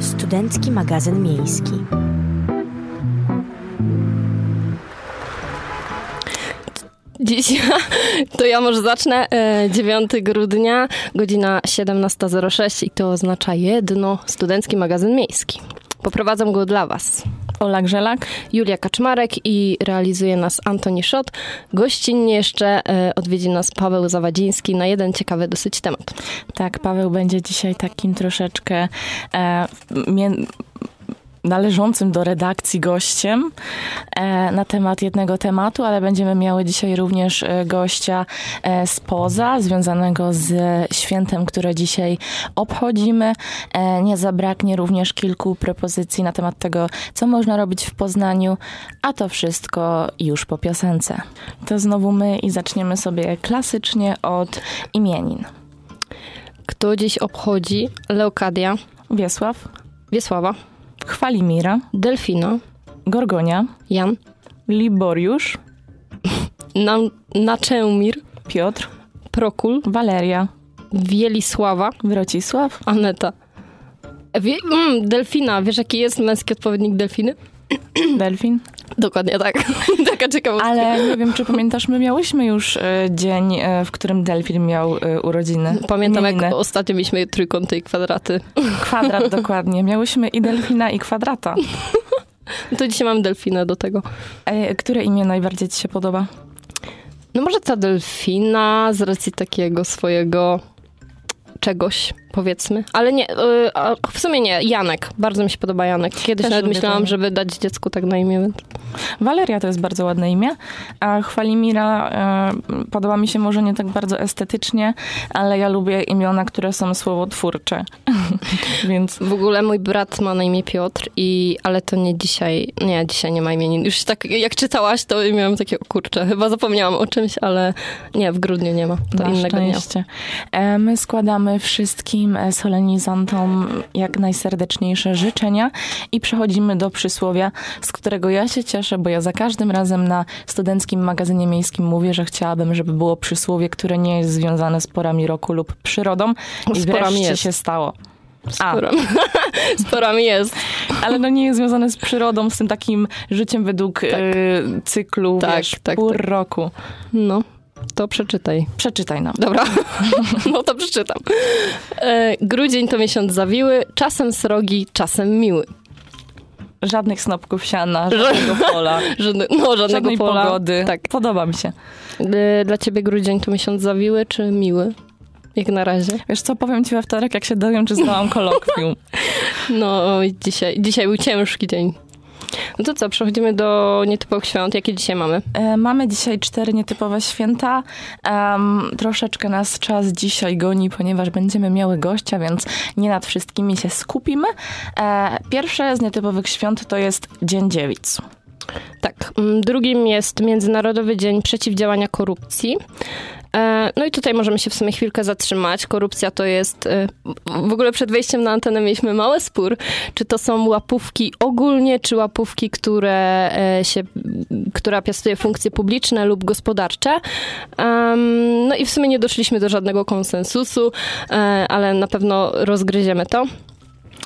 Studencki magazyn miejski. Dziś to ja może zacznę. 9 e, grudnia, godzina 17.06 i to oznacza jedno, Studencki Magazyn Miejski. Poprowadzam go dla Was. Ola Grzelak, Julia Kaczmarek i realizuje nas Antoni Szot. Gościnnie jeszcze e, odwiedzi nas Paweł Zawadziński na jeden ciekawy dosyć temat. Tak, Paweł będzie dzisiaj takim troszeczkę e, należącym do redakcji gościem e, na temat jednego tematu, ale będziemy miały dzisiaj również e, gościa e, spoza, związanego z świętem, które dzisiaj obchodzimy. Nie zabraknie również kilku propozycji na temat tego, co można robić w Poznaniu, a to wszystko już po piosence. To znowu my i zaczniemy sobie klasycznie od imienin. Kto dziś obchodzi Leokadia? Wiesław. Wiesława. Chwalimira, Delfino, Gorgonia, Jan, Liboriusz, Nam, Naczemir, Piotr, Prokul, Waleria, Wielisława, Wrocisław, Aneta. Wie, mm, delfina, wiesz jaki jest męski odpowiednik delfiny? Delfin. Dokładnie tak. Taka ciekawostka. Ale nie wiem, czy pamiętasz, my miałyśmy już e, dzień, e, w którym delfin miał e, urodziny. Pamiętam, jak ostatnio mieliśmy trójkąty i kwadraty. Kwadrat, dokładnie. Miałyśmy i delfina, i kwadrata. To dzisiaj mam delfina do tego. Które imię najbardziej ci się podoba? No może ta delfina z racji takiego swojego czegoś, powiedzmy. Ale nie, w sumie nie, Janek. Bardzo mi się podoba Janek. Kiedyś Też nawet myślałam, żeby dać dziecku tak na imię. Waleria to jest bardzo ładne imię, a Chwalimira y, podoba mi się może nie tak bardzo estetycznie, ale ja lubię imiona, które są słowotwórcze. Więc... W ogóle mój brat ma na imię Piotr, i, ale to nie dzisiaj, nie, dzisiaj nie ma imienin. Już tak jak czytałaś, to miałam takie, kurczę, chyba zapomniałam o czymś, ale nie, w grudniu nie ma. To na innego szczęście. dnia. E, my składamy wszystkim wszystkim solenizantom jak najserdeczniejsze życzenia i przechodzimy do przysłowia, z którego ja się cieszę, bo ja za każdym razem na studenckim magazynie miejskim mówię, że chciałabym, żeby było przysłowie, które nie jest związane z porami roku lub przyrodą i z wreszcie jest. się stało. Z porami jest. Ale no nie jest związane z przyrodą, z tym takim życiem według tak. y, cyklu, tak, wiesz, tak, pór tak. roku. No. To przeczytaj. Przeczytaj nam. Dobra, no to przeczytam. E, grudzień to miesiąc zawiły, czasem srogi, czasem miły. Żadnych snopków siana, żadnego pola. Żadne, no, żadnego żadnej pola. pogody. Tak. Podoba mi się. E, dla ciebie grudzień to miesiąc zawiły czy miły? Jak na razie. Wiesz co, powiem ci we wtorek, jak się dowiem, czy zdałam kolokwium. No, dzisiaj, dzisiaj był ciężki dzień. No to co, przechodzimy do nietypowych świąt. Jakie dzisiaj mamy? E, mamy dzisiaj cztery nietypowe święta. Um, troszeczkę nas czas dzisiaj goni, ponieważ będziemy miały gościa, więc nie nad wszystkimi się skupimy. E, pierwsze z nietypowych świąt to jest Dzień Dziewic. Tak. Mm, drugim jest Międzynarodowy Dzień Przeciwdziałania Korupcji. E, no i tutaj możemy się w sumie chwilkę zatrzymać. Korupcja to jest. E, w ogóle przed wejściem na antenę mieliśmy mały spór, czy to są łapówki ogólnie, czy łapówki, które e, się, która piastuje funkcje publiczne lub gospodarcze. No i w sumie nie doszliśmy do żadnego konsensusu, ale na pewno rozgryziemy to.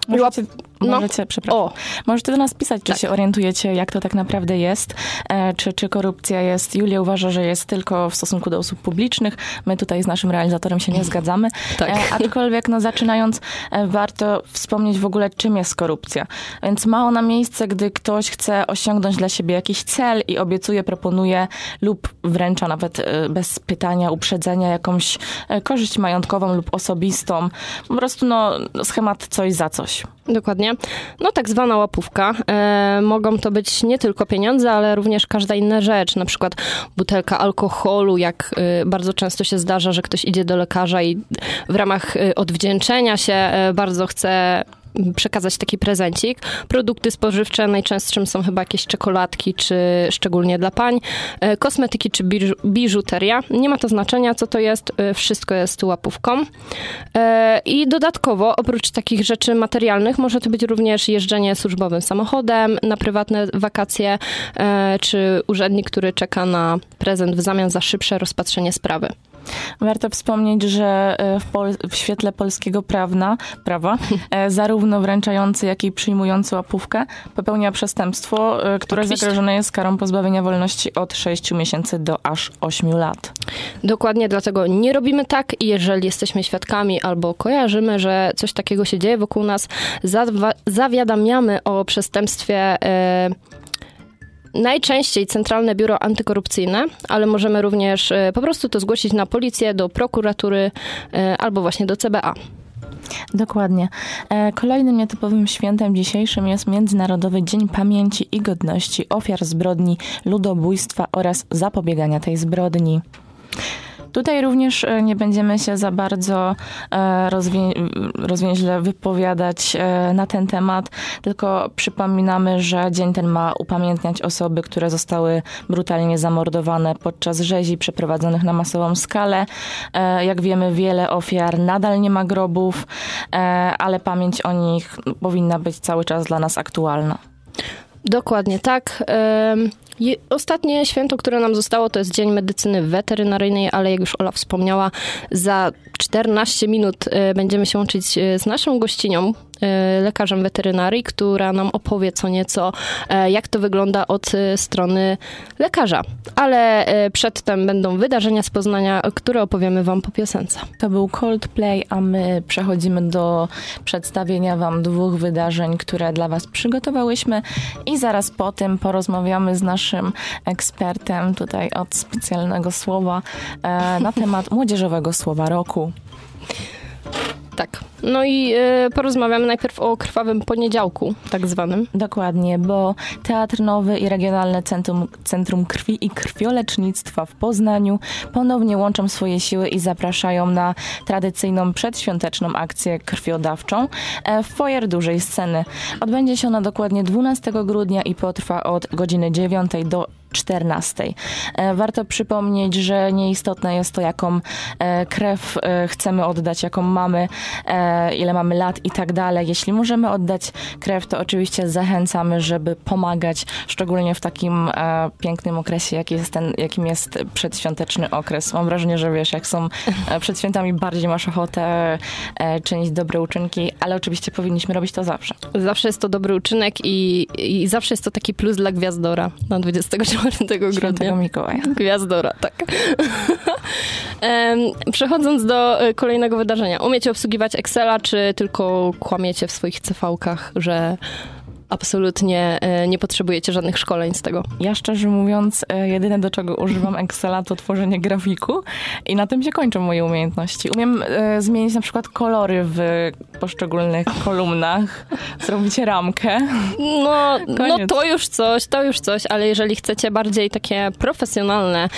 Możecie, no. możecie, przepraszam, o. możecie do nas pisać, czy tak. się orientujecie, jak to tak naprawdę jest, e, czy, czy korupcja jest. Julia uważa, że jest tylko w stosunku do osób publicznych. My tutaj z naszym realizatorem się nie zgadzamy. Tak. E, aczkolwiek, no zaczynając, e, warto wspomnieć w ogóle, czym jest korupcja. Więc ma ona miejsce, gdy ktoś chce osiągnąć dla siebie jakiś cel i obiecuje, proponuje lub wręcza nawet e, bez pytania, uprzedzenia jakąś e, korzyść majątkową lub osobistą. Po prostu, no, schemat coś za coś. Dokładnie. No tak zwana łapówka. E, mogą to być nie tylko pieniądze, ale również każda inna rzecz, na przykład butelka alkoholu, jak e, bardzo często się zdarza, że ktoś idzie do lekarza i w ramach e, odwdzięczenia się e, bardzo chce przekazać taki prezencik. Produkty spożywcze najczęstszym są chyba jakieś czekoladki, czy szczególnie dla pań, e, kosmetyki czy biżuteria. Nie ma to znaczenia, co to jest, e, wszystko jest łapówką. E, I dodatkowo, oprócz takich rzeczy materialnych, może to być również jeżdżenie służbowym samochodem na prywatne wakacje, czy urzędnik, który czeka na prezent w zamian za szybsze rozpatrzenie sprawy. Warto wspomnieć, że e, w, pol- w świetle polskiego prawna, prawa e, zarówno wręczający, jak i przyjmujący łapówkę popełnia przestępstwo, e, które Oczywiście. zagrożone jest karą pozbawienia wolności od 6 miesięcy do aż 8 lat. Dokładnie dlatego nie robimy tak i jeżeli jesteśmy świadkami albo kojarzymy, że coś takiego się dzieje wokół nas, zawiadamiamy o przestępstwie najczęściej Centralne Biuro Antykorupcyjne, ale możemy również e, po prostu to zgłosić na policję, do prokuratury e, albo właśnie do CBA. Dokładnie. E, kolejnym nietypowym świętem dzisiejszym jest Międzynarodowy Dzień Pamięci i Godności Ofiar Zbrodni Ludobójstwa oraz zapobiegania tej zbrodni. Tutaj również e, nie będziemy się za bardzo e, rozwię rozwięźle wypowiadać e, na ten temat, tylko przypominamy, że dzień ten ma upamiętniać osoby, które zostały brutalnie zamordowane podczas rzezi przeprowadzonych na masową skalę. Jak wiemy, wiele ofiar nadal nie ma grobów, ale pamięć o nich powinna być cały czas dla nas aktualna. Dokładnie tak. Ostatnie święto, które nam zostało, to jest Dzień Medycyny Weterynaryjnej, ale jak już Ola wspomniała, za 14 minut e, będziemy się łączyć e, z naszą gościnią, e, lekarzem weterynarii, która nam opowie co nieco, jak to wygląda od strony lekarza. Ale przedtem będą wydarzenia z Poznania, które opowiemy wam po piosence. To był Coldplay, a my przechodzimy do przedstawienia wam dwóch wydarzeń, które dla was przygotowałyśmy i zaraz po tym porozmawiamy z naszym ekspertem tutaj od specjalnego słowa na temat młodzieżowego słowa roku. Tak. No i y, porozmawiamy najpierw o krwawym poniedziałku, tak zwanym. Dokładnie, bo Teatr Nowy i Regionalne Centrum, Centrum Krwi i Krwiolecznictwa w Poznaniu ponownie łączą swoje siły i zapraszają na tradycyjną przedświąteczną akcję krwiodawczą e, w foyer dużej sceny. Odbędzie się ona dokładnie 12 grudnia i potrwa od godziny 9 do 14. E, warto przypomnieć, że nieistotne jest to, jaką e, krew e, chcemy oddać, jaką mamy, ile mamy lat i tak dalej. Jeśli możemy oddać krew, to oczywiście zachęcamy, żeby pomagać, szczególnie w takim pięknym okresie, jaki jest ten, jakim jest przedświąteczny okres. Mam wrażenie, że wiesz, jak są przed świętami, bardziej masz ochotę czynić dobre uczynki, ale oczywiście powinniśmy robić to zawsze. Zawsze jest to dobry uczynek i, i zawsze jest to taki plus dla Gwiazdora na 24 4 grudnia. Mikołaja. Gwiazdora, tak. Przechodząc do e, kolejnego wydarzenia. Umiecie obsługiwać Excela, czy tylko kłamiecie w swoich CV-kach, że absolutnie e, nie potrzebujecie żadnych szkoleń z tego. Ja szczerze mówiąc, e, jedyne do czego używam Excela to tworzenie grafiku i na tym się kończą moje umiejętności. Umiem zmienić na przykład kolory w poszczególnych kolumnach, zrobić ramkę. No, no to już coś, to już coś, ale jeżeli chcecie bardziej takie profesjonalne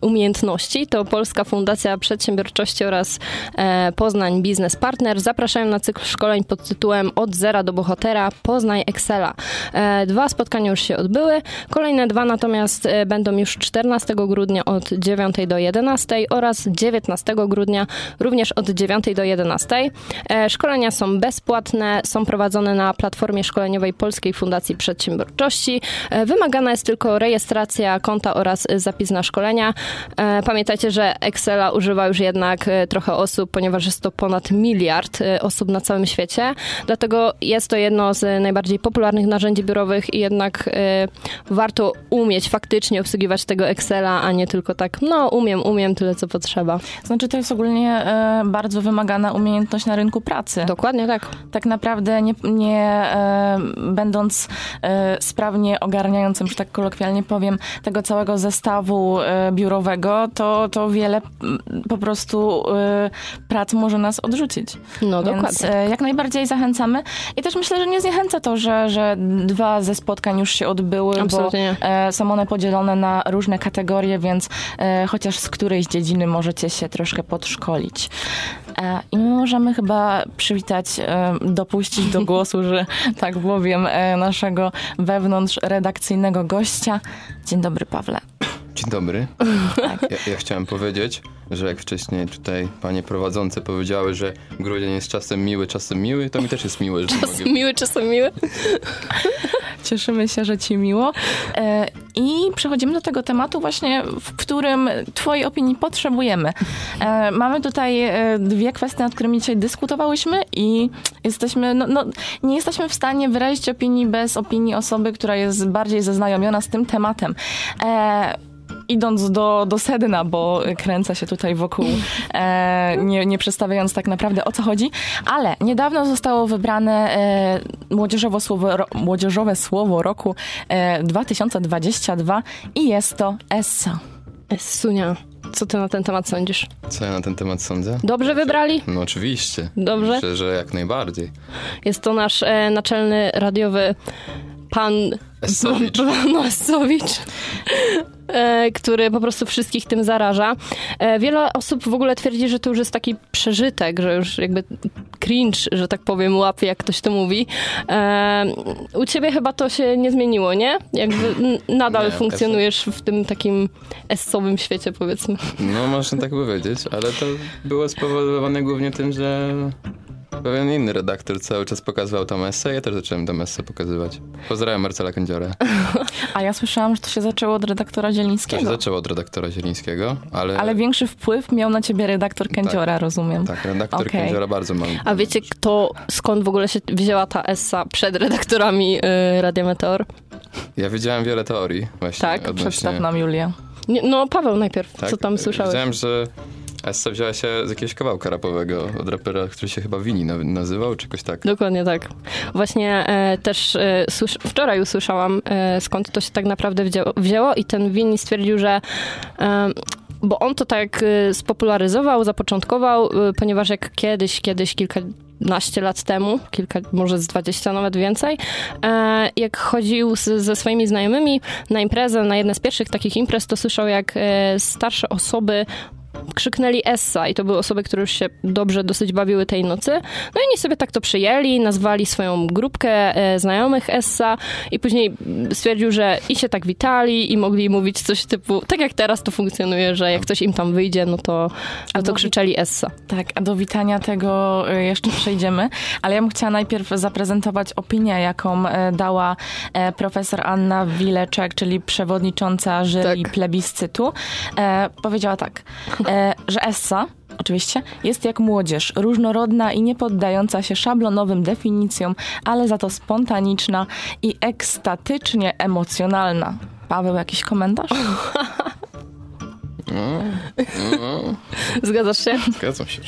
umiejętności, to Polska Fundacja Przedsiębiorczości oraz e, Poznań Business Partner zapraszają na cykl szkoleń pod tytułem Od zera do bohatera Poznaj Excela. E, dwa spotkania już się odbyły, kolejne dwa natomiast e, będą już 14 grudnia od 9 do 11 oraz 19 grudnia również od 9 do 11. Szkolenia są bezpłatne, są prowadzone na platformie szkoleniowej Polskiej Fundacji Przedsiębiorczości. Wymagana jest tylko rejestracja konta oraz zapis na szkolenia. E, pamiętajcie, że Excela używa już jednak e, trochę osób, ponieważ jest to ponad miliard e, osób na całym świecie. Dlatego jest to jedno z najbardziej popularnych narzędzi biurowych i jednak warto umieć faktycznie obsługiwać tego Excela, a nie tylko tak, no umiem, umiem tyle, co potrzeba. Znaczy to jest ogólnie bardzo wymagana umiejętność na rynku pracy. Dokładnie tak. Tak naprawdę nie, nie będąc sprawnie ogarniającym, że tak kolokwialnie powiem, tego całego zestawu biurowego, to, to wiele mm, po prostu y, prac może nas odrzucić. No Więc dokładnie. Y, jak najbardziej zachęcamy. I też myślę, że nie zniechęca to, że, że dwa ze spotkań już się odbyły, Absolutnie. bo y, są one podzielone na różne kategorie, więc chociaż z którejś dziedziny możecie się troszkę podszkolić. E, I my możemy chyba przywitać, e, dopuścić do głosu, że tak powiem, naszego wewnątrz redakcyjnego gościa. Dzień dobry, Pawle. Dzień dobry. Ja, ja, chciałem powiedzieć, że jak wcześniej tutaj panie prowadzące powiedziały, że grudzień jest czasem miły, czasem miły, to mi też jest miły. Że czasem mogę... miły, czasem miły. Cieszymy się, że ci miło. E, I przechodzimy do tego tematu właśnie, w którym twojej opinii potrzebujemy. E, mamy tutaj e, dwie kwestie, nad którymi dzisiaj dyskutowałyśmy i jesteśmy, no, no, nie jesteśmy w stanie wyrazić opinii bez opinii osoby, która jest bardziej zaznajomiona z tym tematem idąc do, do sedna, bo kręcę się tutaj wokół, e, nie, nie przedstawiając tak naprawdę o co chodzi, ale niedawno zostało wybrane e, młodzieżowe, słowo, ro, młodzieżowe słowo roku e, 2022 i jest to Essa. Essunia. Co ty na ten temat sądzisz? Co ja na ten temat sądzę? Dobrze wybrali? No oczywiście. Dobrze? Myślę, że jak najbardziej. Jest to nasz e, naczelny radiowy pan Essowicz. Pan Essowicz. E, który po prostu wszystkich tym zaraża. E, wiele osób w ogóle twierdzi, że to już jest taki przeżytek, że już jakby cringe, że tak powiem, łapie, jak ktoś to mówi. E, u ciebie chyba to się nie zmieniło, nie? Jakby nadal nie, funkcjonujesz w tym takim essowym świecie, powiedzmy. No, można tak powiedzieć, ale to było spowodowane głównie tym, że Pewien inny redaktor cały czas pokazywał tam essę, ja też zacząłem tam essę pokazywać. Pozdrawiam Marcela Kędziora. A ja słyszałam, że to się zaczęło od redaktora Zielińskiego. To się zaczęło od redaktora Zielińskiego, ale... Ale większy wpływ miał na ciebie redaktor Kędziora, tak, rozumiem. Tak, redaktor okay. Kędziora bardzo ma. A wiecie kto, skąd w ogóle się wzięła ta essa przed redaktorami yy, Radia Meteor? Ja wiedziałem wiele teorii właśnie. Tak, odnośnie... przedstaw nam Julię. no Paweł najpierw, tak, co tam słyszałeś? Wiedziałem, że Essa wzięła się z jakiegoś kawałka rapowego od rapera, który się chyba Wini nazywał, czy jakoś tak. Dokładnie tak. Właśnie e, też e, wczoraj usłyszałam, e, skąd to się tak naprawdę wzięło, wzięło i ten Wini stwierdził, że e, bo on to tak e, spopularyzował, zapoczątkował, e, ponieważ jak kiedyś, kiedyś kilka naście lat temu, kilka, może z dwadzieścia nawet więcej, jak chodził z, ze swoimi znajomymi na imprezę, na jedne z pierwszych takich imprez, to słyszał, jak starsze osoby krzyknęli Essa i to były osoby, które już się dobrze dosyć bawiły tej nocy. No i oni sobie tak to przyjęli, nazwali swoją grupkę e, znajomych Essa i później stwierdził, że i się tak witali i mogli mówić coś typu, tak jak teraz to funkcjonuje, że jak coś im tam wyjdzie, no to, no to krzyczeli Essa. Tak, a do witania tego e, jeszcze przejdziemy, ale ja bym chciała najpierw zaprezentować opinię, jaką e, dała profesor Anna Wileczek, czyli przewodnicząca jury tak. plebiscytu. Powiedziała tak, e, że Essa oczywiście, jest jak młodzież, różnorodna i nie poddająca się szablonowym definicjom, ale za to spontaniczna i ekstatycznie emocjonalna. Paweł, jakiś komentarz? Zgadzasz się? Zgadzam się.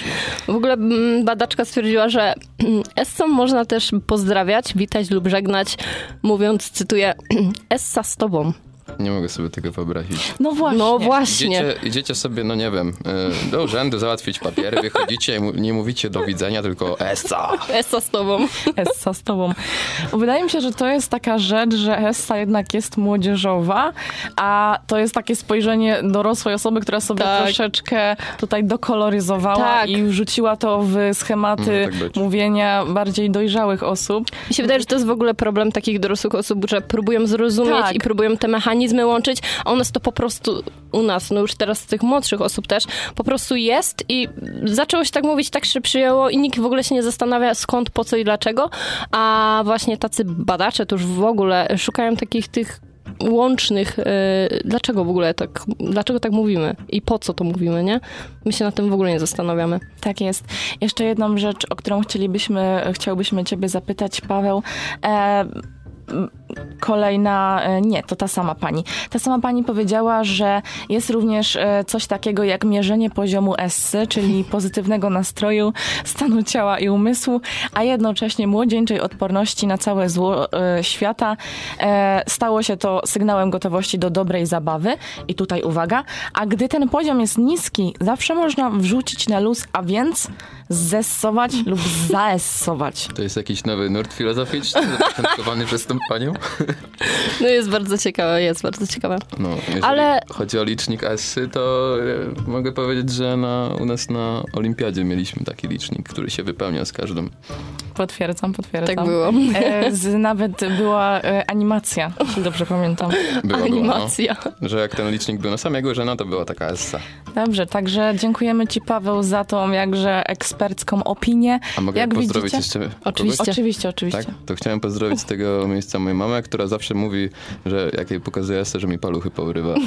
W ogóle mm, badaczka stwierdziła, że Essą można też pozdrawiać, witać lub żegnać, mówiąc, cytuję, Essa z tobą. Nie mogę sobie tego wyobrazić. No właśnie. No właśnie. Idziecie, idziecie sobie, no nie wiem, y, do urzędu załatwić papiery, wychodzicie i nie mówicie do widzenia, tylko Essa. Essa z tobą. Essa z tobą. Wydaje mi się, że to jest taka rzecz, że Essa jednak jest młodzieżowa, a to jest takie spojrzenie dorosłej osoby, która sobie tak. troszeczkę tutaj dokoloryzowała tak. i wrzuciła to w schematy tak mówienia bardziej dojrzałych osób. Mi się wydaje, że to jest w ogóle problem takich dorosłych osób, że próbują zrozumieć tak. i próbują te mechanizmy mechanizmy łączyć, a u nas to po prostu, u nas, no już teraz tych młodszych osób też, po prostu jest i zaczęło się tak mówić, tak się przyjęło i nikt w ogóle się nie zastanawia skąd, po co i dlaczego, a właśnie tacy badacze to już w ogóle szukają takich tych łącznych, yy, dlaczego w ogóle tak, dlaczego tak mówimy i po co to mówimy, nie? My się na tym w ogóle nie zastanawiamy. Tak jest. Jeszcze jedną rzecz, o którą chcielibyśmy, chciałbyśmy ciebie zapytać, Paweł. E, kolejna, e, nie, to ta sama pani. Ta sama pani powiedziała, że jest również e, coś takiego jak mierzenie poziomu essy, czyli pozytywnego nastroju, stanu ciała i umysłu, a jednocześnie młodzieńczej odporności na całe zło e, świata. Stało się to sygnałem gotowości do dobrej zabawy i tutaj uwaga, a gdy ten poziom jest niski, zawsze można wrzucić na luz, a więc zessować lub zaessować. To jest jakiś nowy nurt filozoficzny zapoczątkowany przez tą panią? No jest bardzo ciekawe, jest bardzo ciekawe. No, Ale... chodzi o licznik Essy, to e, mogę powiedzieć, że na, u nas na olimpiadzie mieliśmy taki licznik, który się wypełnia z każdym Potwierdzam, potwierdzam. Tak było. E, z, nawet była e, animacja, jeśli dobrze pamiętam. Była, Animacja. Była, no. Że jak ten licznik był na samej górze, no to była taka essa. Dobrze, także dziękujemy Ci, Paweł, za tą jakże ekspercką opinię. A mogę jak pozdrowić widzicie? jeszcze Oczywiście. kogoś? Oczywiście, oczywiście. Tak? To chciałem pozdrowić z tego miejsca moją mamę, która zawsze mówi, że jak jej pokazuje esę, że mi paluchy pourywa.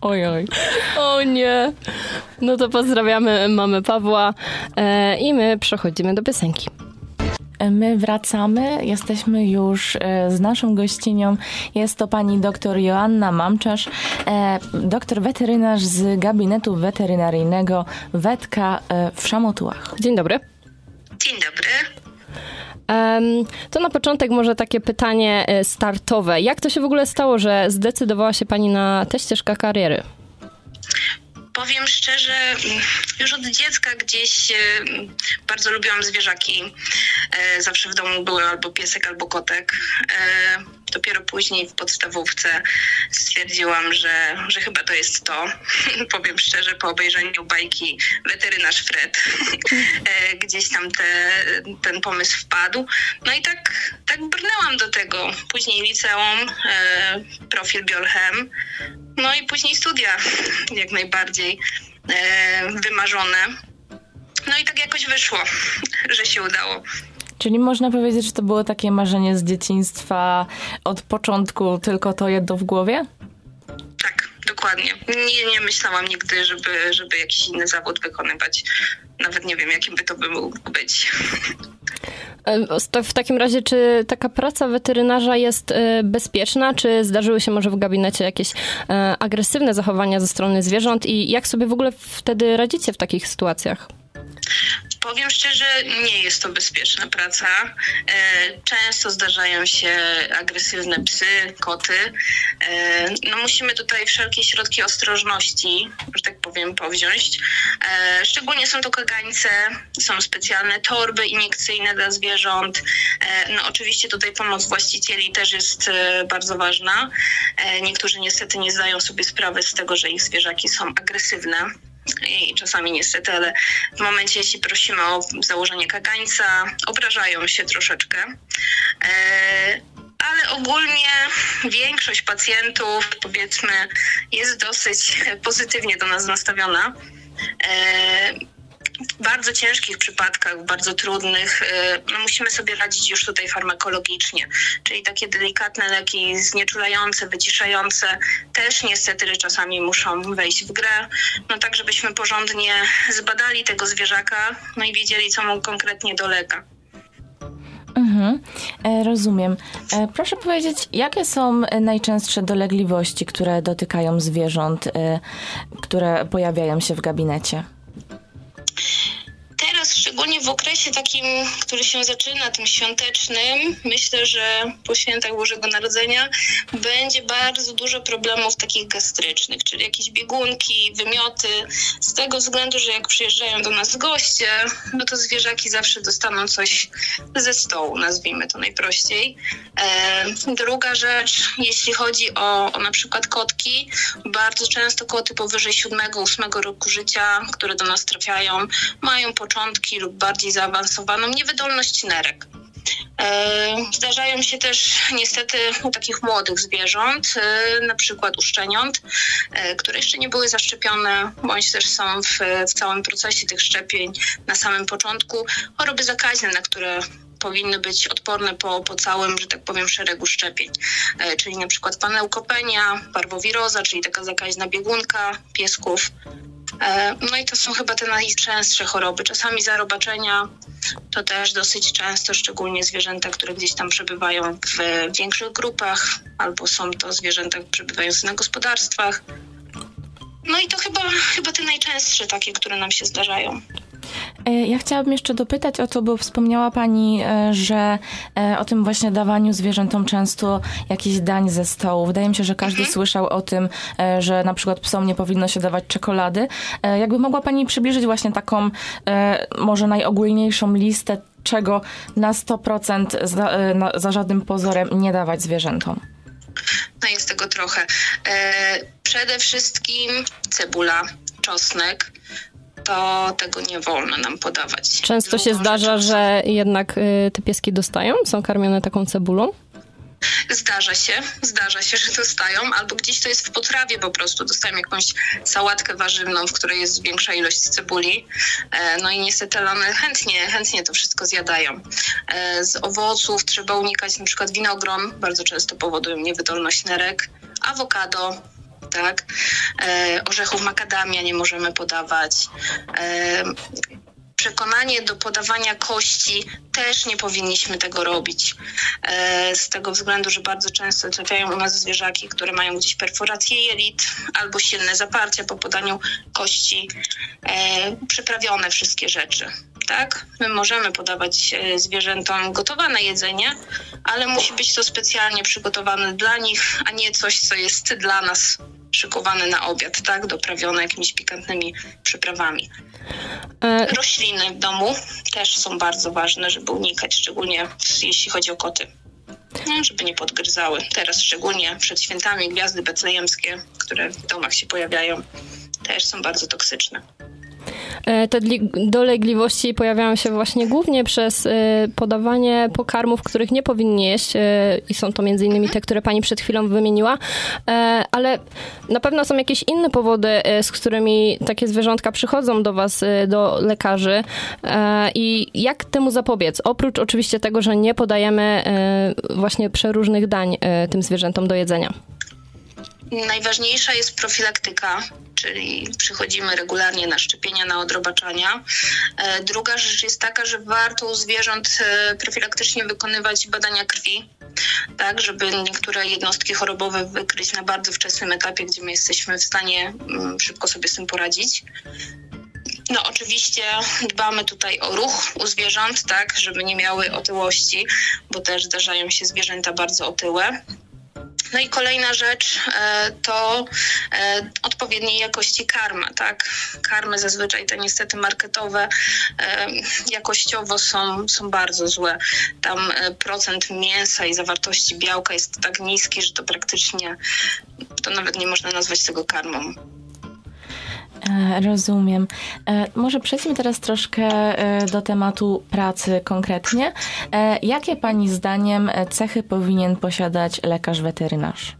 Oj, oj. O nie. No to pozdrawiamy mamę Pawła e, i my przechodzimy do piosenki. My wracamy, jesteśmy już e, z naszą gościnią. Jest to pani doktor Joanna Mamczarz, e, doktor weterynarz z gabinetu weterynaryjnego Wetka e, w Szamotułach. Dzień dobry. Dzień dobry. To na początek może takie pytanie e, startowe. Jak to się w ogóle stało, że zdecydowała się pani na tę ścieżkę kariery? Powiem szczerze, już od dziecka gdzieś e, bardzo lubiłam zwierzaki. E, Zawsze w domu były albo piesek, albo kotek. Dopiero później w podstawówce stwierdziłam, że, że chyba to jest to. Powiem szczerze, po obejrzeniu bajki Weterynarz Fred e, gdzieś tam te, ten pomysł wpadł. No i tak, tak brnęłam do tego. Później liceum, e, profil Biolchem, no i później studia jak najbardziej e, wymarzone. No i tak jakoś wyszło, że się udało. Czyli można powiedzieć, że to było takie marzenie z dzieciństwa od początku, tylko to jedno w głowie? Tak, dokładnie. Nie, nie myślałam nigdy, żeby, żeby jakiś inny zawód wykonywać. Nawet nie wiem, jakim by to by mógł być. W takim razie, czy taka praca weterynarza jest e, bezpieczna? Czy zdarzyły się może w gabinecie jakieś e, agresywne zachowania ze strony zwierząt? I jak sobie w ogóle wtedy radzicie w takich sytuacjach? Powiem szczerze, nie jest to bezpieczna praca. E, Często zdarzają się agresywne psy, koty. E, No musimy tutaj wszelkie środki ostrożności, że tak powiem, powziąć. E, Szczególnie są to kagańce, są specjalne torby iniekcyjne dla zwierząt. No oczywiście tutaj pomoc właścicieli też jest bardzo ważna. Niektórzy niestety nie zdają sobie sprawy z tego, że ich zwierzaki są agresywne i czasami niestety, ale w momencie, jeśli prosimy o założenie kagańca, obrażają się troszeczkę. E, Ale ogólnie większość pacjentów, powiedzmy, jest dosyć pozytywnie do nas nastawiona. W bardzo ciężkich przypadkach, bardzo trudnych, e, no musimy sobie radzić już tutaj farmakologicznie, czyli takie delikatne leki znieczulające, wyciszające też niestety czasami muszą wejść w grę, no tak żebyśmy porządnie zbadali tego zwierzaka, no i wiedzieli, co mu konkretnie dolega. Mhm, e, rozumiem. E, proszę powiedzieć, jakie są najczęstsze dolegliwości, które dotykają zwierząt, e, które pojawiają się w gabinecie? That Teraz, szczególnie w okresie takim, który się zaczyna, tym świątecznym, myślę, że po świętach Bożego Narodzenia będzie bardzo dużo problemów takich gastrycznych, czyli jakieś biegunki, wymioty, z tego względu, że jak przyjeżdżają do nas goście, no to zwierzaki zawsze dostaną coś ze stołu, nazwijmy to najprościej. E, druga rzecz, jeśli chodzi o, o na przykład kotki, bardzo często koty powyżej 7-8 roku życia, które do nas trafiają, mają początki lub bardziej zaawansowaną niewydolność nerek. E, Zdarzają się też niestety u takich młodych zwierząt, e, na przykład u szczeniąt, e, które jeszcze nie były zaszczepione, bądź też są w, w całym procesie tych szczepień na samym początku, choroby zakaźne, na które powinny być odporne po, po całym, że tak powiem, szeregu szczepień, czyli na przykład paneukopenia, parwowiroza, czyli taka zakaźna biegunka piesków. E, No i to są chyba te najczęstsze choroby. Czasami zarobaczenia to też dosyć często, szczególnie zwierzęta, które gdzieś tam przebywają w większych grupach, albo są to zwierzęta przebywające na gospodarstwach. No i to chyba, chyba te najczęstsze takie, które nam się zdarzają. E, Ja chciałabym jeszcze dopytać o to, bo wspomniała Pani, e, że e, o tym właśnie dawaniu zwierzętom często jakichś dań ze stołu. Wydaje mi się, że każdy słyszał o tym, że na przykład psom nie powinno się dawać czekolady. Jakby mogła Pani przybliżyć właśnie taką może najogólniejszą listę, czego na 100% za, za żadnym pozorem nie dawać zwierzętom? No jest tego trochę. Przede wszystkim cebula, czosnek, to tego nie wolno nam podawać. Często się zdarza, że jednak y, te pieski dostają? Są karmione taką cebulą? Zdarza się, zdarza się, że dostają, albo gdzieś to jest w potrawie po prostu. Dostają jakąś sałatkę warzywną, w której jest większa ilość cebuli. E, no i niestety one chętnie, chętnie to wszystko zjadają. E, z owoców trzeba unikać na przykład winogron, bardzo często powodują niewydolność nerek, awokado, tak? E, orzechów makadamia nie możemy podawać. E, przekonanie do podawania kości też nie powinniśmy tego robić. E, z tego względu, że bardzo często trafiają u nas zwierzaki, które mają gdzieś perforację jelit albo silne zaparcia po podaniu kości, przyprawione wszystkie rzeczy. Tak? My możemy podawać e, zwierzętom gotowane jedzenie, ale musi być to specjalnie przygotowane dla nich, a nie coś, co jest dla nas szykowane na obiad, tak? Doprawione jakimiś pikantnymi przyprawami. E... Rośliny w domu też są bardzo ważne, żeby unikać, szczególnie jeśli chodzi o koty. No, żeby nie podgryzały. Teraz szczególnie przed świętami gwiazdy betlejemskie, które w domach się pojawiają, też są bardzo toksyczne. E, te dolegliwości pojawiają się właśnie głównie przez e, podawanie pokarmów, których nie powinni jeść e, i są to między innymi te, które pani przed chwilą wymieniła, ale na pewno są jakieś inne powody, z którymi takie zwierzątka przychodzą do was, do lekarzy i jak temu zapobiec? Oprócz oczywiście tego, że nie podajemy właśnie przeróżnych dań tym zwierzętom do jedzenia. Najważniejsza jest profilaktyka, czyli przychodzimy regularnie na szczepienia, na odrobaczania. E, druga rzecz jest taka, że warto u zwierząt e, profilaktycznie wykonywać badania krwi, tak, żeby niektóre jednostki chorobowe wykryć na bardzo wczesnym etapie, gdzie my jesteśmy w stanie mm, szybko sobie z tym poradzić. No oczywiście dbamy tutaj o ruch u zwierząt, tak, żeby nie miały otyłości, bo też zdarzają się zwierzęta bardzo otyłe. No i kolejna rzecz e, to e, odpowiedniej jakości karma, tak? Karmy zazwyczaj te niestety marketowe e, jakościowo są, są bardzo złe. Tam procent mięsa i zawartości białka jest tak niski, że to praktycznie to nawet nie można nazwać tego karmą. E, rozumiem. E, może przejdźmy teraz troszkę e, do tematu pracy konkretnie. Jakie Pani zdaniem cechy powinien posiadać lekarz weterynarz?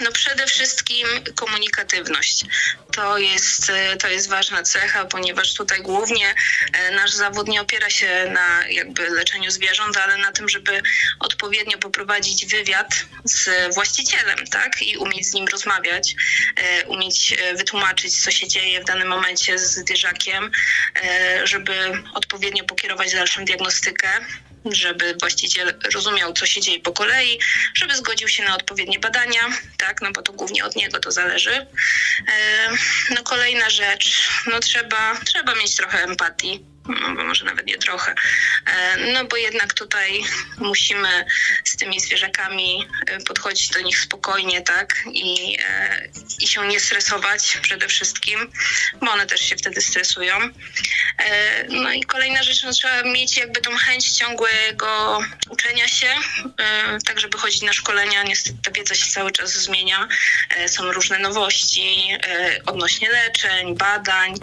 No przede wszystkim komunikatywność. To jest, to jest ważna cecha, ponieważ tutaj głównie nasz zawód nie opiera się na jakby leczeniu zwierząt, ale na tym, żeby odpowiednio poprowadzić wywiad z właścicielem, tak? I umieć z nim rozmawiać, umieć wytłumaczyć, co się dzieje w danym momencie z zwierzakiem, żeby odpowiednio pokierować dalszą diagnostykę żeby właściciel rozumiał, co się dzieje po kolei, żeby zgodził się na odpowiednie badania, tak, no bo to głównie od niego to zależy. E, no kolejna rzecz, no trzeba, trzeba mieć trochę empatii no, może nawet nie trochę. E, no bo jednak tutaj musimy z tymi zwierzakami e, podchodzić do nich spokojnie, tak? I, e, i się nie stresować przede wszystkim, bo one też się wtedy stresują. No i kolejna rzecz, no, trzeba mieć jakby tą chęć ciągłego uczenia się, tak żeby chodzić na szkolenia. Niestety ta wiedza się cały czas zmienia. Są różne nowości odnośnie leczeń, badań,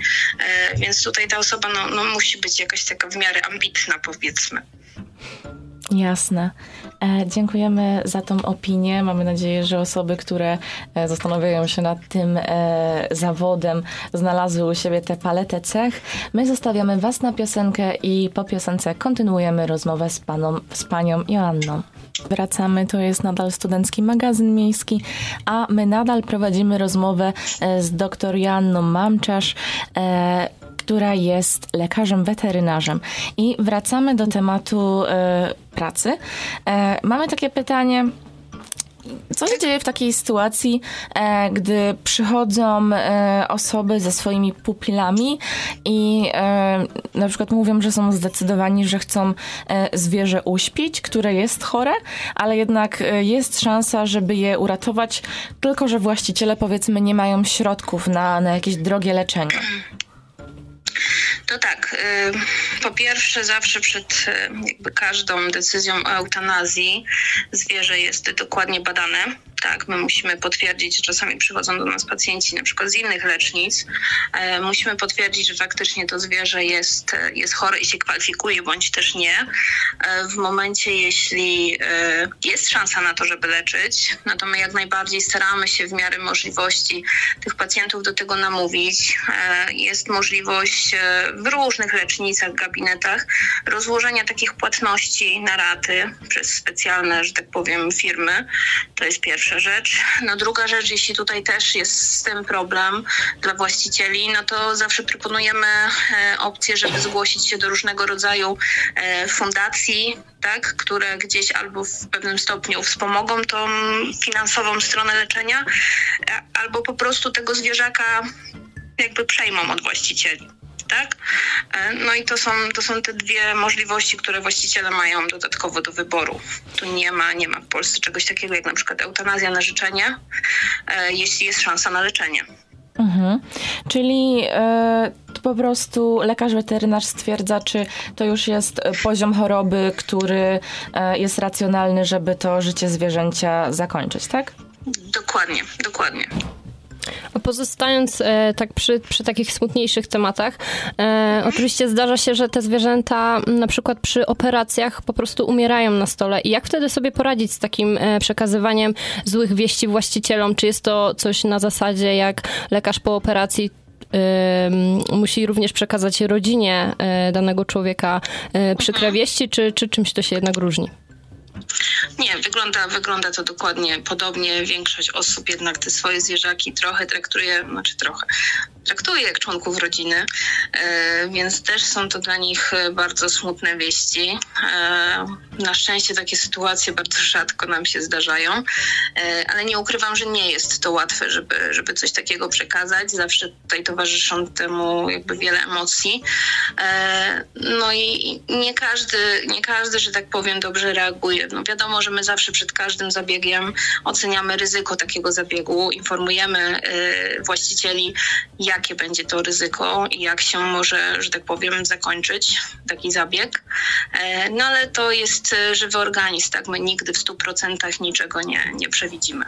więc tutaj ta osoba no, no musi musi być jakaś taka w miarę ambitna, powiedzmy. Jasne. E, dziękujemy za tą opinię. Mamy nadzieję, że osoby, które e, zastanawiają się nad tym e, zawodem, znalazły u siebie tę paletę cech. My zostawiamy Was na piosenkę i po piosence kontynuujemy rozmowę z, paną, z panią Joanną. Wracamy, to jest nadal Studencki Magazyn Miejski, a my nadal prowadzimy rozmowę z dr Joanną Mamczarz, która jest lekarzem weterynarzem. I wracamy do tematu e, pracy. E, mamy takie pytanie. Co się dzieje w takiej sytuacji, e, gdy przychodzą osoby ze swoimi pupilami i na przykład mówią, że są zdecydowani, że chcą zwierzę uśpić, które jest chore, ale jednak jest szansa, żeby je uratować, tylko że właściciele powiedzmy nie mają środków na, na jakieś drogie leczenie? To tak, y, po pierwsze zawsze przed y, jakby każdą decyzją o eutanazji zwierzę jest dokładnie badane tak, my musimy potwierdzić, czasami przychodzą do nas pacjenci na przykład z innych lecznic, e, musimy potwierdzić, że faktycznie to zwierzę jest, jest chore i się kwalifikuje, bądź też nie. E, w momencie, jeśli e, jest szansa na to, żeby leczyć, no to my jak najbardziej staramy się w miarę możliwości tych pacjentów do tego namówić. E, jest możliwość e, w różnych lecznicach, gabinetach rozłożenia takich płatności na raty przez specjalne, że tak powiem, firmy. To jest pierwsza rzecz. No druga rzecz, jeśli tutaj też jest z tym problem dla właścicieli, no to zawsze proponujemy e, opcję, żeby zgłosić się do różnego rodzaju fundacji, tak, które gdzieś albo w pewnym stopniu wspomogą tą finansową stronę leczenia, albo po prostu tego zwierzaka jakby przejmą od właścicieli tak? E, no i to są, to są te dwie możliwości, które właściciele mają dodatkowo do wyboru. Tu nie ma, nie ma w Polsce czegoś takiego jak na przykład eutanazja na życzenie, e, jeśli jest szansa na leczenie. Mhm. Czyli e, po prostu lekarz weterynarz stwierdza, czy to już jest poziom choroby, który e, jest racjonalny, żeby to życie zwierzęcia zakończyć, tak? Dokładnie, dokładnie. Pozostając e, tak przy, przy takich smutniejszych tematach, e, oczywiście zdarza się, że te zwierzęta na przykład przy operacjach po prostu umierają na stole. I jak wtedy sobie poradzić z takim e, przekazywaniem złych wieści właścicielom? Czy jest to coś na zasadzie, jak lekarz po operacji musi również przekazać rodzinie e, danego człowieka e, przykre mhm. wieści, czy, czy czymś to się jednak różni? Nie, wygląda, wygląda to dokładnie podobnie. Większość osób jednak te swoje zwierzaki trochę traktuje, znaczy trochę, traktuje jak członków rodziny, e, więc też są to dla nich e, bardzo smutne wieści. E, na szczęście takie sytuacje bardzo rzadko nam się zdarzają, ale nie ukrywam, że nie jest to łatwe, żeby, żeby coś takiego przekazać. Zawsze tutaj towarzyszą temu jakby wiele emocji. No i nie każdy, nie każdy, że tak powiem, dobrze reaguje. No wiadomo, że my zawsze przed każdym zabiegiem oceniamy ryzyko takiego zabiegu, informujemy właścicieli, jak jakie będzie to ryzyko i jak się może, że tak powiem, zakończyć taki zabieg. E, no ale to jest e, żywy organizm, tak? My nigdy w 100% niczego nie, nie przewidzimy.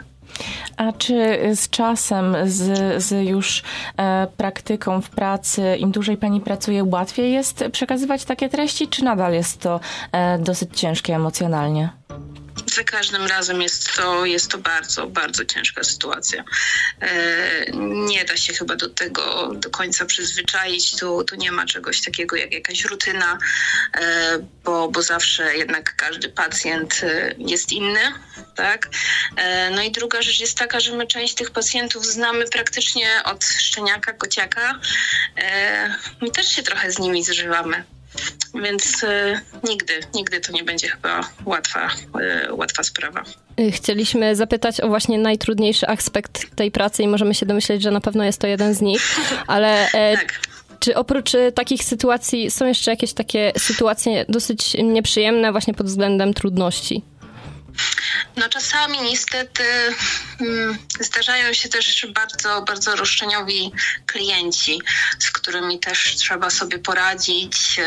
A czy z czasem, z, z już e, praktyką w pracy, im dłużej pani pracuje, łatwiej jest przekazywać takie treści, czy nadal jest to e, dosyć ciężkie emocjonalnie? Za każdym razem jest to, jest to bardzo, bardzo ciężka sytuacja. E, nie da się chyba do tego do końca przyzwyczaić. Tu, tu nie ma czegoś takiego jak jakaś rutyna, e, bo, bo zawsze jednak każdy pacjent e, jest inny. Tak? No i druga rzecz jest taka, że my część tych pacjentów znamy praktycznie od szczeniaka, kociaka. My też się trochę z nimi zżywamy. Więc y, nigdy, nigdy to nie będzie chyba łatwa, y, łatwa sprawa. Y, chcieliśmy zapytać o właśnie najtrudniejszy aspekt tej pracy i możemy się domyśleć, że na pewno jest to jeden z nich, ale e, tak. Czy oprócz takich sytuacji są jeszcze jakieś takie sytuacje dosyć nieprzyjemne właśnie pod względem trudności? No czasami niestety mm, zdarzają się też bardzo, bardzo roszczeniowi klienci, z którymi też trzeba sobie poradzić.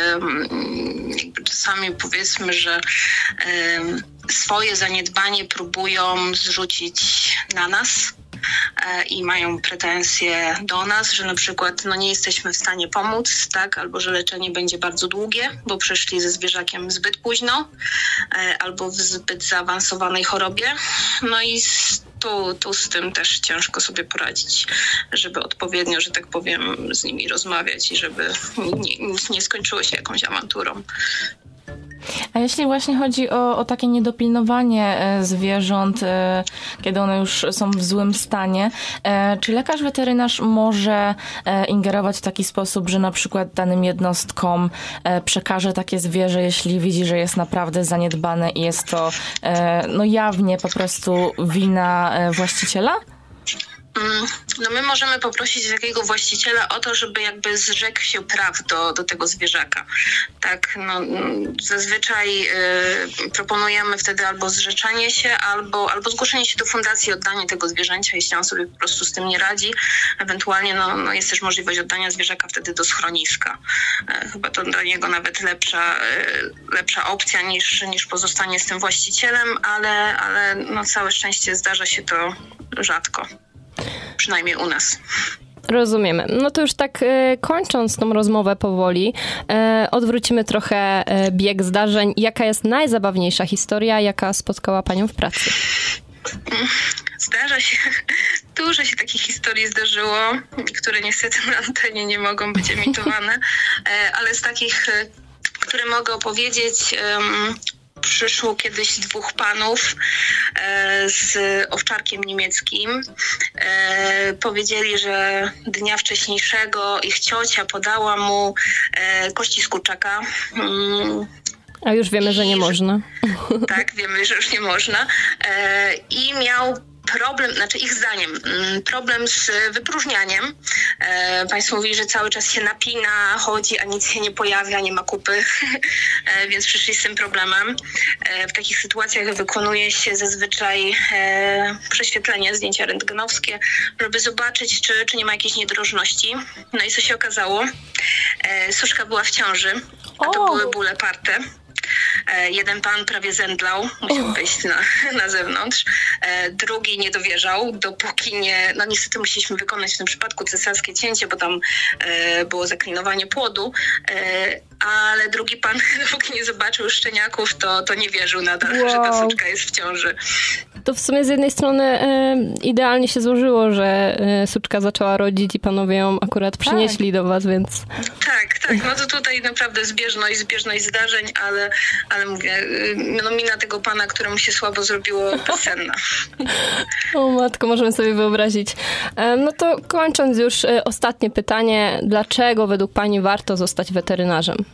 Czasami powiedzmy, że swoje zaniedbanie próbują zrzucić na nas i mają pretensje do nas, że na przykład no, nie jesteśmy w stanie pomóc, tak, albo że leczenie będzie bardzo długie, bo przeszli ze zwierzakiem zbyt późno, e, albo w zbyt zaawansowanej chorobie. No i tu, tu z tym też ciężko sobie poradzić, żeby odpowiednio, że tak powiem, z nimi rozmawiać i żeby nie, nie skończyło się jakąś awanturą. A jeśli właśnie chodzi o, o takie niedopilnowanie e, zwierząt, e, kiedy one już są w złym stanie, e, czy lekarz weterynarz może ingerować w taki sposób, że na przykład danym jednostkom przekaże takie zwierzę, jeśli widzi, że jest naprawdę zaniedbane i jest to no jawnie po prostu wina właściciela? Mm, no my możemy poprosić takiego właściciela o to, żeby jakby zrzekł się praw do, do tego zwierzaka. Tak, no, mm, zazwyczaj y, proponujemy wtedy albo zrzeczenie się, albo, albo zgłoszenie się do fundacji, oddanie tego zwierzęcia, jeśli on sobie po prostu z tym nie radzi. Ewentualnie no, no jest też możliwość oddania zwierzaka wtedy do schroniska. E, chyba to dla niego nawet lepsza, e, lepsza opcja niż, niż pozostanie z tym właścicielem, ale, ale no, całe szczęście zdarza się to rzadko przynajmniej u nas. Rozumiemy. No to już tak e, kończąc tą rozmowę powoli, e, odwrócimy trochę e, bieg zdarzeń. Jaka jest najzabawniejsza historia, jaka spotkała Panią w pracy? Zdarza się, dużo się takich historii zdarzyło, które niestety na antenie nie mogą być emitowane, ale z takich, które mogę opowiedzieć, przyszło kiedyś dwóch panów e, z owczarkiem niemieckim. E, powiedzieli, że dnia wcześniejszego ich ciocia podała mu e, kości z kurczaka. Mm. A już wiemy, że nie można. Tak, wiemy, że już nie można. I miał problem, znaczy ich zdaniem, mm, problem z wypróżnianiem. E, państwo mówili, że cały czas się napina, chodzi, a nic się nie pojawia, nie ma kupy, e, więc przyszli z tym problemem. E, w takich sytuacjach wykonuje się zazwyczaj prześwietlenie, zdjęcia rentgenowskie, żeby zobaczyć, czy, czy nie ma jakiejś niedrożności. No i co się okazało? Suszka była w ciąży, a to były bóle parte. E, jeden pan prawie zemdlał, musiał wyjść na, na zewnątrz. E, drugi nie dowierzał, dopóki nie. No niestety musieliśmy wykonać w tym przypadku cesarskie cięcie, bo tam e, było zaklinowanie płodu ale drugi pan, dopóki nie zobaczył szczeniaków, to, to nie wierzył nadal, wow. że ta suczka jest w ciąży. To w sumie z jednej strony idealnie się złożyło, że e, suczka zaczęła rodzić i panowie ją akurat tak. przynieśli do was, więc... Tak, tak. No to tutaj naprawdę zbieżność, zbieżność zdarzeń, ale, ale mówię, y, no mina tego pana, któremu się słabo zrobiło, bezsenna. o matko, możemy sobie wyobrazić. No to kończąc już e, ostatnie pytanie. Dlaczego według pani warto zostać weterynarzem?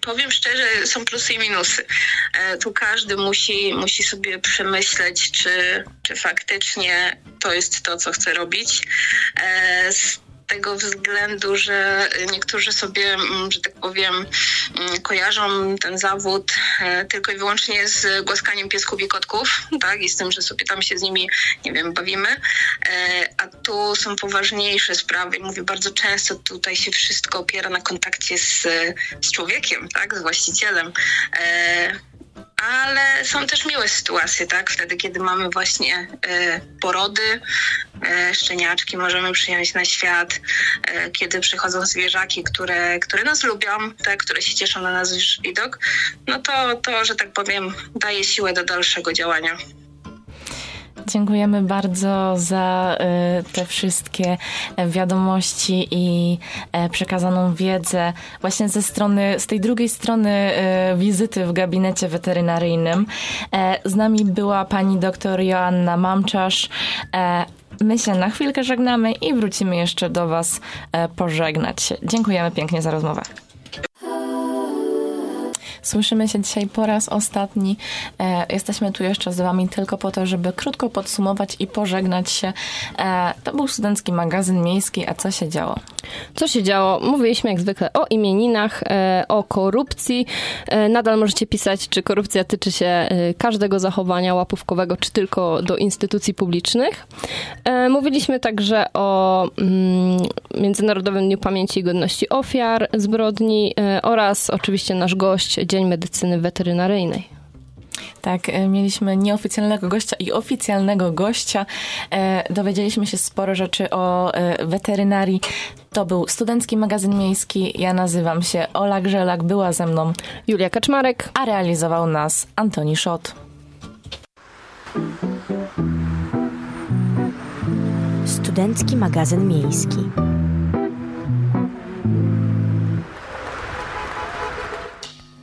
Powiem szczerze, są plusy i minusy. E, tu każdy musi, musi sobie przemyśleć, czy, czy faktycznie to jest to, co chce robić. E, tego względu, że niektórzy sobie, mm, że tak powiem, mm, kojarzą ten zawód e, tylko i wyłącznie z głaskaniem piesków i kotków, tak, i z tym, że sobie tam się z nimi, nie wiem, bawimy, e, a tu są poważniejsze sprawy. Mówię, bardzo często tutaj się wszystko opiera na kontakcie z, z człowiekiem, tak, z właścicielem. E, ale są też miłe sytuacje, tak? Wtedy, kiedy mamy właśnie e, porody, e, szczeniaczki możemy przyjąć na świat, e, kiedy przychodzą zwierzaki, które, które nas lubią, tak? które się cieszą na nasz widok, no to, to, że tak powiem, daje siłę do dalszego działania. Dziękujemy bardzo za y, te wszystkie wiadomości i e, przekazaną wiedzę właśnie ze strony, z tej drugiej strony y, wizyty w gabinecie weterynaryjnym. E, z nami była pani doktor Joanna Mamczarz. E, my się na chwilkę żegnamy i wrócimy jeszcze do Was pożegnać się. Dziękujemy pięknie za rozmowę. Słyszymy się dzisiaj po raz ostatni. E, jesteśmy tu jeszcze z Wami tylko po to, żeby krótko podsumować i pożegnać się. E, to był studencki magazyn miejski, a co się działo? Co się działo? Mówiliśmy jak zwykle o imieninach, e, o korupcji. E, nadal możecie pisać, czy korupcja tyczy się e, każdego zachowania łapówkowego, czy tylko do instytucji publicznych. Mówiliśmy także o mm, Międzynarodowym Dniu Pamięci i Godności Ofiar Zbrodni oraz oczywiście nasz gość Dzień Medycyny Weterynaryjnej. Tak, e, mieliśmy nieoficjalnego gościa i oficjalnego gościa. E, dowiedzieliśmy się sporo rzeczy o e, weterynarii. To był Studencki Magazyn Miejski. Ja nazywam się Ola Grzelak, była ze mną Julia Kaczmarek, a realizował nas Antoni Szot. Studencki Magazyn Miejski.